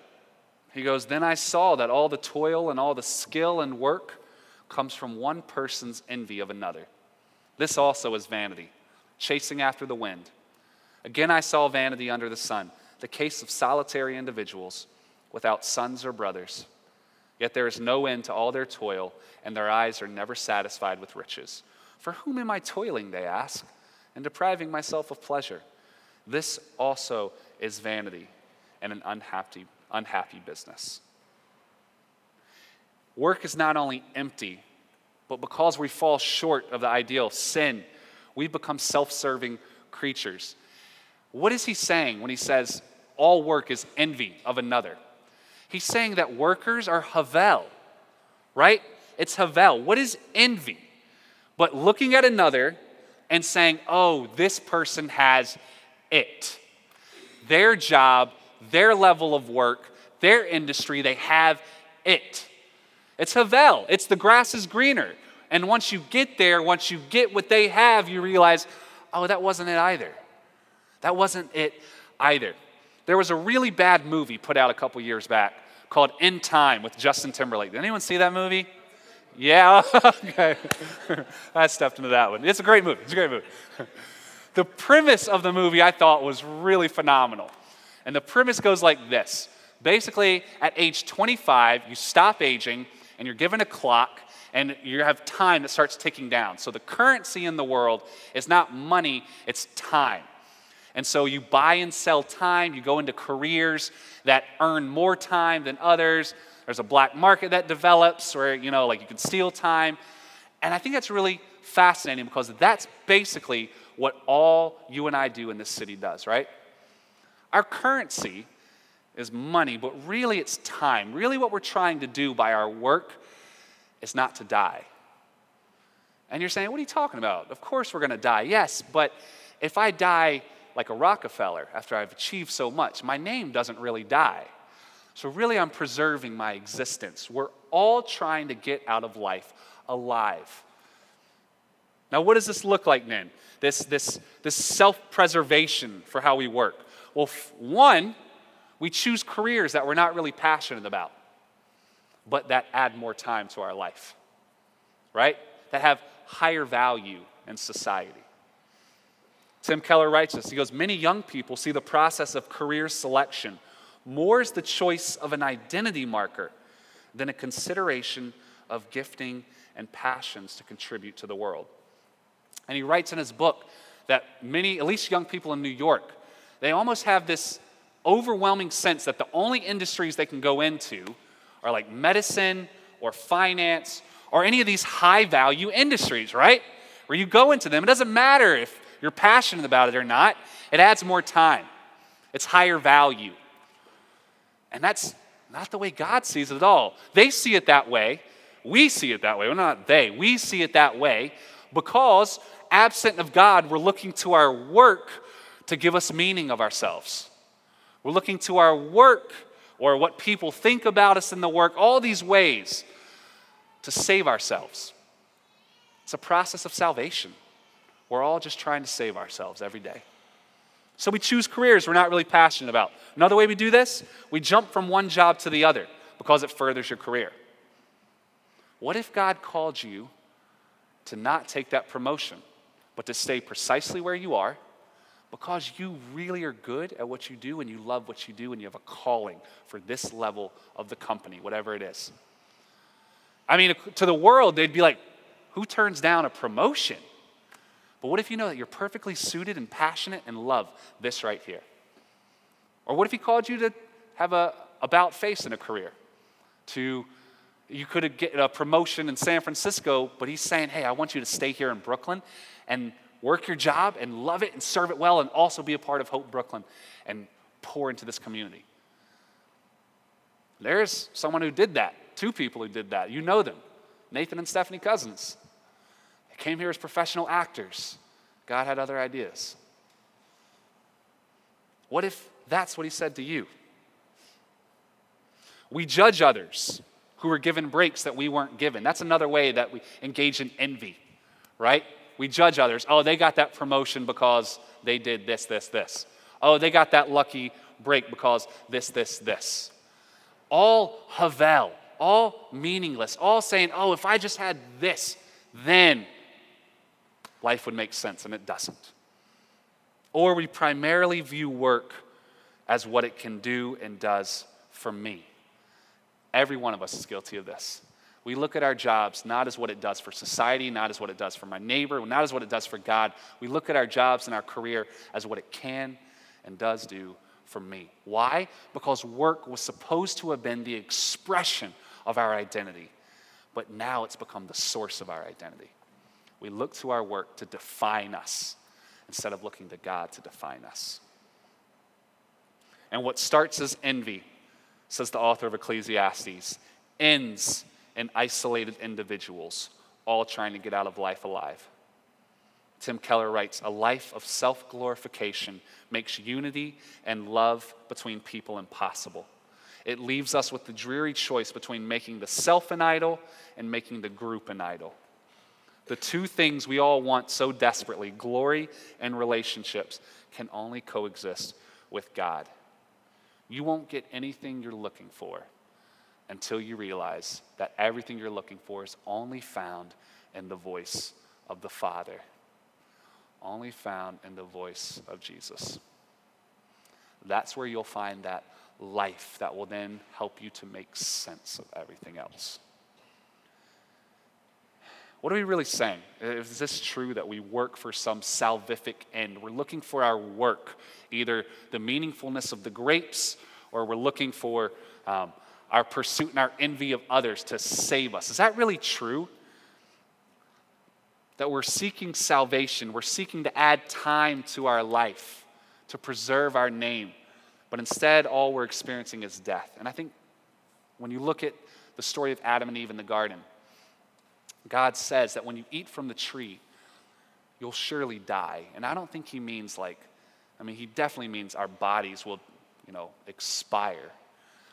S2: He goes, Then I saw that all the toil and all the skill and work comes from one person's envy of another. This also is vanity, chasing after the wind. Again, I saw vanity under the sun. The case of solitary individuals without sons or brothers. Yet there is no end to all their toil, and their eyes are never satisfied with riches. For whom am I toiling, they ask, and depriving myself of pleasure? This also is vanity and an unhappy, unhappy business. Work is not only empty, but because we fall short of the ideal of sin, we become self serving creatures. What is he saying when he says all work is envy of another? He's saying that workers are Havel, right? It's Havel. What is envy? But looking at another and saying, oh, this person has it. Their job, their level of work, their industry, they have it. It's Havel. It's the grass is greener. And once you get there, once you get what they have, you realize, oh, that wasn't it either. That wasn't it either. There was a really bad movie put out a couple years back called In Time with Justin Timberlake. Did anyone see that movie? Yeah, okay. I stepped into that one. It's a great movie. It's a great movie. The premise of the movie I thought was really phenomenal. And the premise goes like this basically, at age 25, you stop aging and you're given a clock and you have time that starts ticking down. So the currency in the world is not money, it's time. And so you buy and sell time, you go into careers that earn more time than others. There's a black market that develops where, you know, like you can steal time. And I think that's really fascinating because that's basically what all you and I do in this city does, right? Our currency is money, but really it's time. Really, what we're trying to do by our work is not to die. And you're saying, what are you talking about? Of course we're going to die. Yes, but if I die like a Rockefeller after I've achieved so much. My name doesn't really die. So, really, I'm preserving my existence. We're all trying to get out of life alive. Now, what does this look like then? This, this, this self preservation for how we work. Well, one, we choose careers that we're not really passionate about, but that add more time to our life, right? That have higher value in society. Tim Keller writes this. He goes, Many young people see the process of career selection more as the choice of an identity marker than a consideration of gifting and passions to contribute to the world. And he writes in his book that many, at least young people in New York, they almost have this overwhelming sense that the only industries they can go into are like medicine or finance or any of these high value industries, right? Where you go into them, it doesn't matter if you're passionate about it or not, it adds more time. It's higher value. And that's not the way God sees it at all. They see it that way. We see it that way. Well, not they. We see it that way because, absent of God, we're looking to our work to give us meaning of ourselves. We're looking to our work or what people think about us in the work, all these ways to save ourselves. It's a process of salvation. We're all just trying to save ourselves every day. So we choose careers we're not really passionate about. Another way we do this, we jump from one job to the other because it furthers your career. What if God called you to not take that promotion, but to stay precisely where you are because you really are good at what you do and you love what you do and you have a calling for this level of the company, whatever it is? I mean, to the world, they'd be like, who turns down a promotion? But what if you know that you're perfectly suited and passionate and love this right here? Or what if he called you to have a about face in a career? To you could get a promotion in San Francisco, but he's saying, "Hey, I want you to stay here in Brooklyn and work your job and love it and serve it well and also be a part of Hope Brooklyn and pour into this community." There's someone who did that. Two people who did that. You know them. Nathan and Stephanie Cousins. Came here as professional actors. God had other ideas. What if that's what he said to you? We judge others who were given breaks that we weren't given. That's another way that we engage in envy, right? We judge others. Oh, they got that promotion because they did this, this, this. Oh, they got that lucky break because this, this, this. All Havel, all meaningless, all saying, oh, if I just had this, then life would make sense, and it doesn't. Or we primarily view work as what it can do and does for me. Every one of us is guilty of this. We look at our jobs not as what it does for society, not as what it does for my neighbor, not as what it does for God. We look at our jobs and our career as what it can and does do for me. Why? Because work was supposed to have been the expression of our identity, but now it's become the source of our identity. We look to our work to define us instead of looking to God to define us. And what starts as envy, says the author of Ecclesiastes, ends in isolated individuals, all trying to get out of life alive. Tim Keller writes A life of self glorification makes unity and love between people impossible. It leaves us with the dreary choice between making the self an idol and making the group an idol. The two things we all want so desperately, glory and relationships, can only coexist with God. You won't get anything you're looking for until you realize that everything you're looking for is only found in the voice of the Father, only found in the voice of Jesus. That's where you'll find that life that will then help you to make sense of everything else. What are we really saying? Is this true that we work for some salvific end? We're looking for our work, either the meaningfulness of the grapes, or we're looking for um, our pursuit and our envy of others to save us. Is that really true? That we're seeking salvation, we're seeking to add time to our life, to preserve our name, but instead, all we're experiencing is death. And I think when you look at the story of Adam and Eve in the garden, God says that when you eat from the tree, you'll surely die. And I don't think he means like, I mean, he definitely means our bodies will, you know, expire.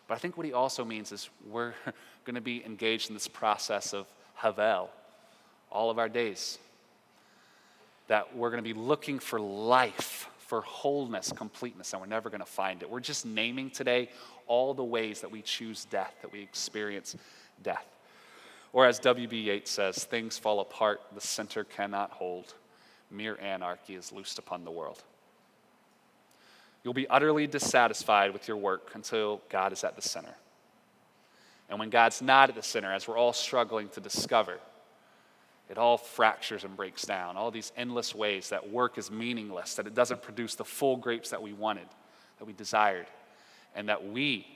S2: But I think what he also means is we're going to be engaged in this process of Havel all of our days. That we're going to be looking for life, for wholeness, completeness, and we're never going to find it. We're just naming today all the ways that we choose death, that we experience death. Or as W.B. Yeats says, things fall apart, the center cannot hold. Mere anarchy is loosed upon the world. You'll be utterly dissatisfied with your work until God is at the center. And when God's not at the center, as we're all struggling to discover, it all fractures and breaks down. All these endless ways that work is meaningless, that it doesn't produce the full grapes that we wanted, that we desired, and that we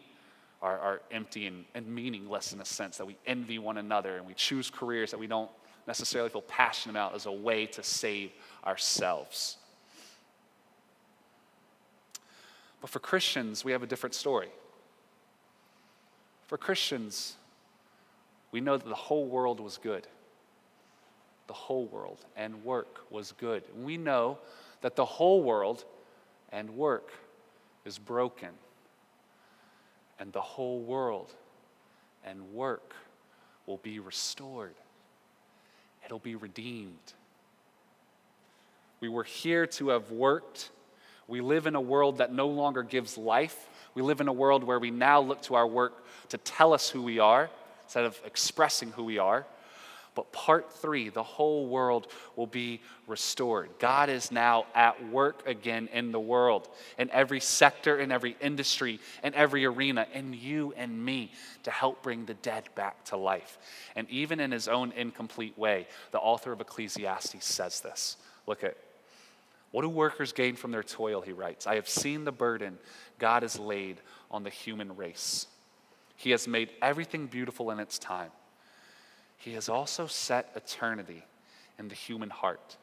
S2: are, are empty and, and meaningless in a sense, that we envy one another and we choose careers that we don't necessarily feel passionate about as a way to save ourselves. But for Christians, we have a different story. For Christians, we know that the whole world was good. The whole world and work was good. We know that the whole world and work is broken and the whole world and work will be restored. It'll be redeemed. We were here to have worked. We live in a world that no longer gives life. We live in a world where we now look to our work to tell us who we are instead of expressing who we are. But part three, the whole world will be restored. God is now at work again in the world, in every sector, in every industry, in every arena, in you and me to help bring the dead back to life. And even in his own incomplete way, the author of Ecclesiastes says this. Look at what do workers gain from their toil, he writes. I have seen the burden God has laid on the human race. He has made everything beautiful in its time. He has also set eternity in the human heart.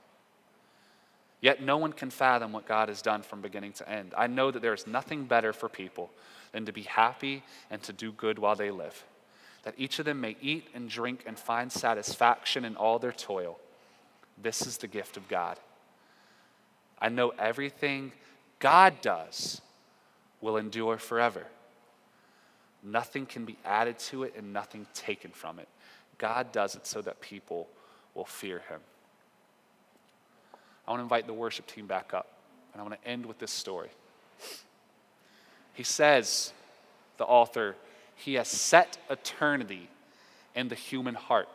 S2: Yet no one can fathom what God has done from beginning to end. I know that there is nothing better for people than to be happy and to do good while they live, that each of them may eat and drink and find satisfaction in all their toil. This is the gift of God. I know everything God does will endure forever. Nothing can be added to it and nothing taken from it. God does it so that people will fear him. I want to invite the worship team back up, and I want to end with this story. He says, the author, he has set eternity in the human heart.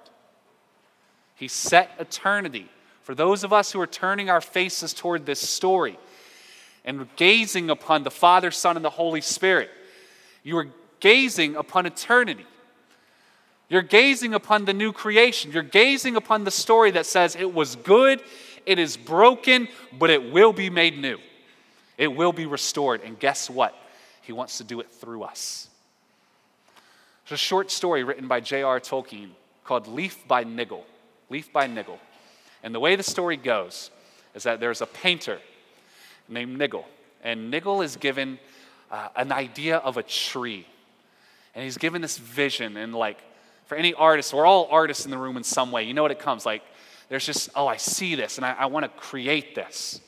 S2: He set eternity. For those of us who are turning our faces toward this story, and gazing upon the Father, Son, and the Holy Spirit. You are gazing upon eternity. You're gazing upon the new creation. You're gazing upon the story that says it was good, it is broken, but it will be made new. It will be restored. And guess what? He wants to do it through us. There's a short story written by J.R. Tolkien called Leaf by Niggle. Leaf by Niggle. And the way the story goes is that there's a painter named Niggle. And Niggle is given uh, an idea of a tree. And he's given this vision. And, like, for any artist, we're all artists in the room in some way. You know what it comes like? There's just, oh, I see this and I, I want to create this.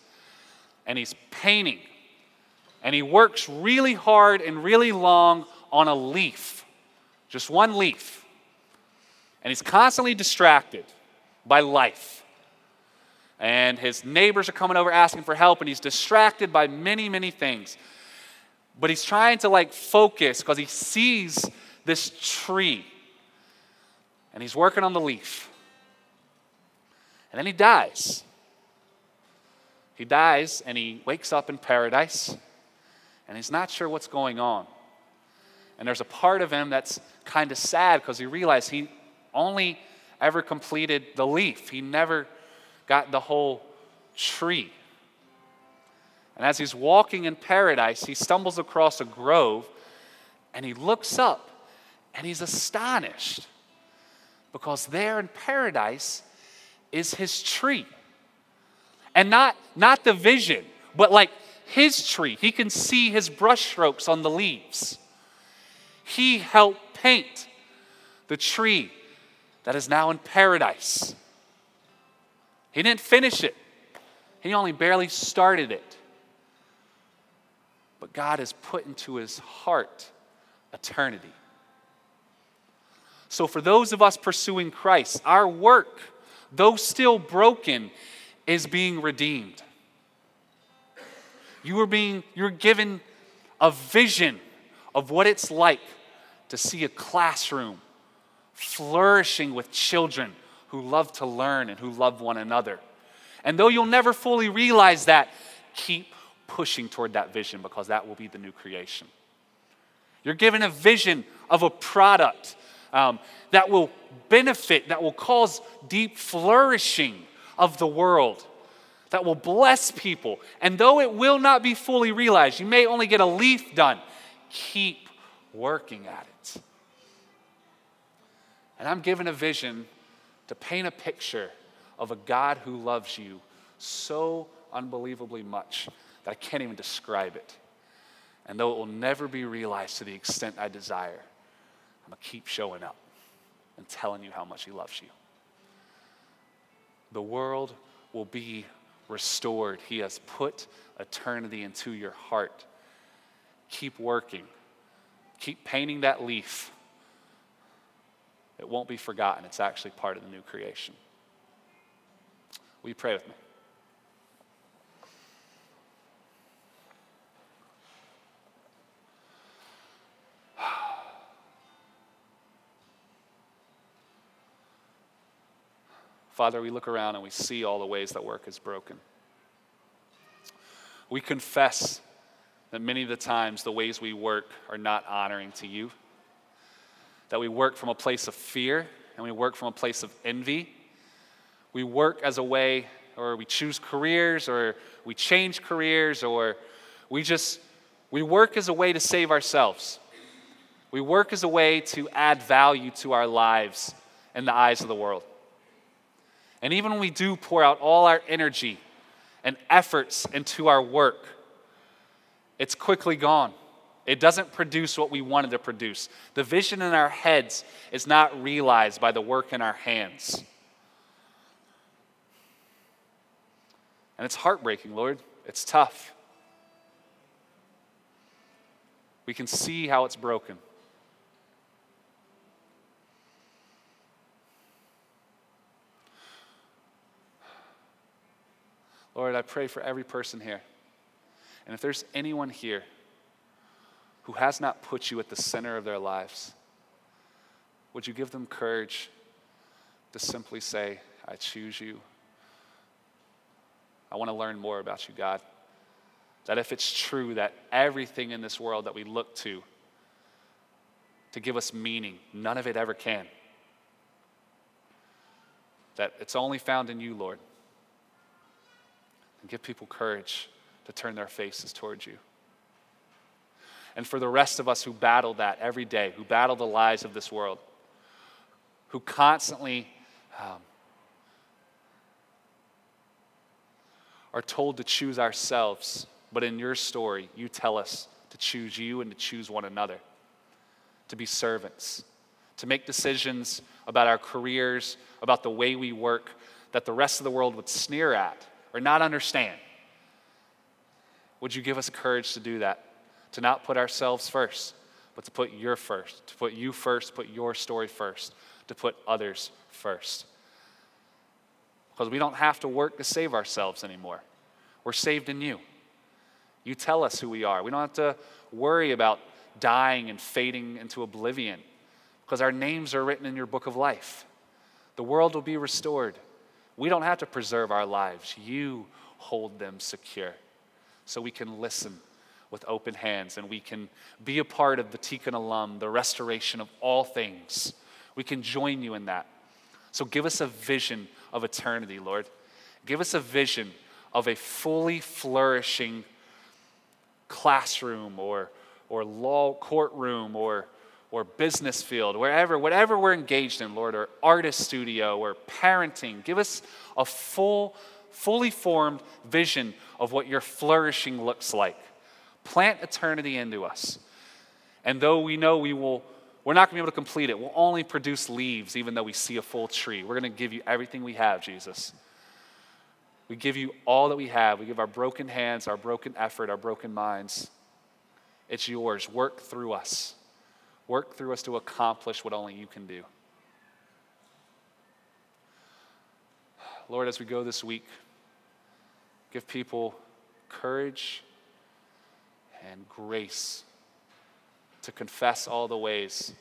S2: And he's painting. And he works really hard and really long on a leaf, just one leaf. And he's constantly distracted by life. And his neighbors are coming over asking for help, and he's distracted by many, many things. But he's trying to like focus because he sees this tree. And he's working on the leaf. And then he dies. He dies and he wakes up in paradise and he's not sure what's going on. And there's a part of him that's kind of sad because he realized he only ever completed the leaf, he never got the whole tree. And as he's walking in paradise, he stumbles across a grove and he looks up and he's astonished because there in paradise is his tree. And not, not the vision, but like his tree. He can see his brushstrokes on the leaves. He helped paint the tree that is now in paradise. He didn't finish it, he only barely started it. But God has put into his heart eternity. So, for those of us pursuing Christ, our work, though still broken, is being redeemed. You are being, you're given a vision of what it's like to see a classroom flourishing with children who love to learn and who love one another. And though you'll never fully realize that, keep pushing toward that vision because that will be the new creation. You're given a vision of a product um, that will benefit, that will cause deep flourishing of the world, that will bless people. And though it will not be fully realized, you may only get a leaf done, keep working at it. And I'm given a vision to paint a picture of a God who loves you so unbelievably much that I can't even describe it. And though it will never be realized to the extent I desire, I'm going to keep showing up and telling you how much He loves you. The world will be restored. He has put eternity into your heart. Keep working, keep painting that leaf it won't be forgotten. It's actually part of the new creation. Will you pray with me? Father, we look around and we see all the ways that work is broken. We confess that many of the times the ways we work are not honoring to you that we work from a place of fear and we work from a place of envy. We work as a way, or we choose careers, or we change careers, or we just, we work as a way to save ourselves. We work as a way to add value to our lives in the eyes of the world. And even when we do pour out all our energy and efforts into our work, it's quickly gone. It doesn't produce what we wanted to produce. The vision in our heads is not realized by the work in our hands. And it's heartbreaking, Lord. It's tough. We can see how it's broken. Lord, I pray for every person here. And if there's anyone here, who has not put you at the center of their lives, would you give them courage to simply say, I choose you? I want to learn more about you, God. that if it's true that everything in this world that we look to to give us meaning, none of it ever can. That it's only found in you, Lord. And give people courage to turn their faces towards you. And for the rest of us who battle that every day, who battle the lies of this world, who constantly um, are told to choose ourselves, but in your story, you tell us to choose you and to choose one another, to be servants, to make decisions about our careers, about the way we work that the rest of the world would sneer at or not understand. Would you give us courage to do that? To not put ourselves first, but to put your first, to put you first, put your story first, to put others first. Because we don't have to work to save ourselves anymore. We're saved in you. You tell us who we are. We don't have to worry about dying and fading into oblivion because our names are written in your book of life. The world will be restored. We don't have to preserve our lives. You hold them secure so we can listen with open hands and we can be a part of the Tikkun Olam, the restoration of all things. We can join you in that. So give us a vision of eternity, Lord. Give us a vision of a fully flourishing classroom or, or law courtroom or, or business field, wherever, whatever we're engaged in, Lord, or artist studio or parenting. Give us a full, fully formed vision of what your flourishing looks like. Plant eternity into us. And though we know we will, we're not going to be able to complete it, we'll only produce leaves even though we see a full tree. We're going to give you everything we have, Jesus. We give you all that we have. We give our broken hands, our broken effort, our broken minds. It's yours. Work through us. Work through us to accomplish what only you can do. Lord, as we go this week, give people courage and grace to confess all the ways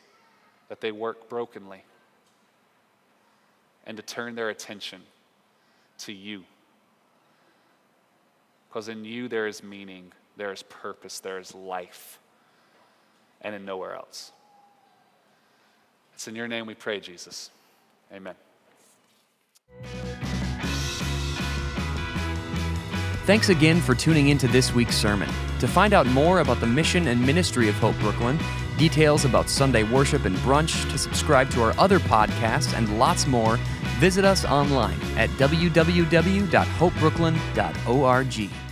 S2: that they work brokenly and to turn their attention to you. Because in you there is meaning, there is purpose, there is life, and in nowhere else. It's in your name we pray, Jesus. Amen.
S1: Thanks again for tuning into this week's sermon. To find out more about the mission and ministry of Hope Brooklyn, details about Sunday worship and brunch, to subscribe to our other podcasts, and lots more, visit us online at www.hopebrooklyn.org.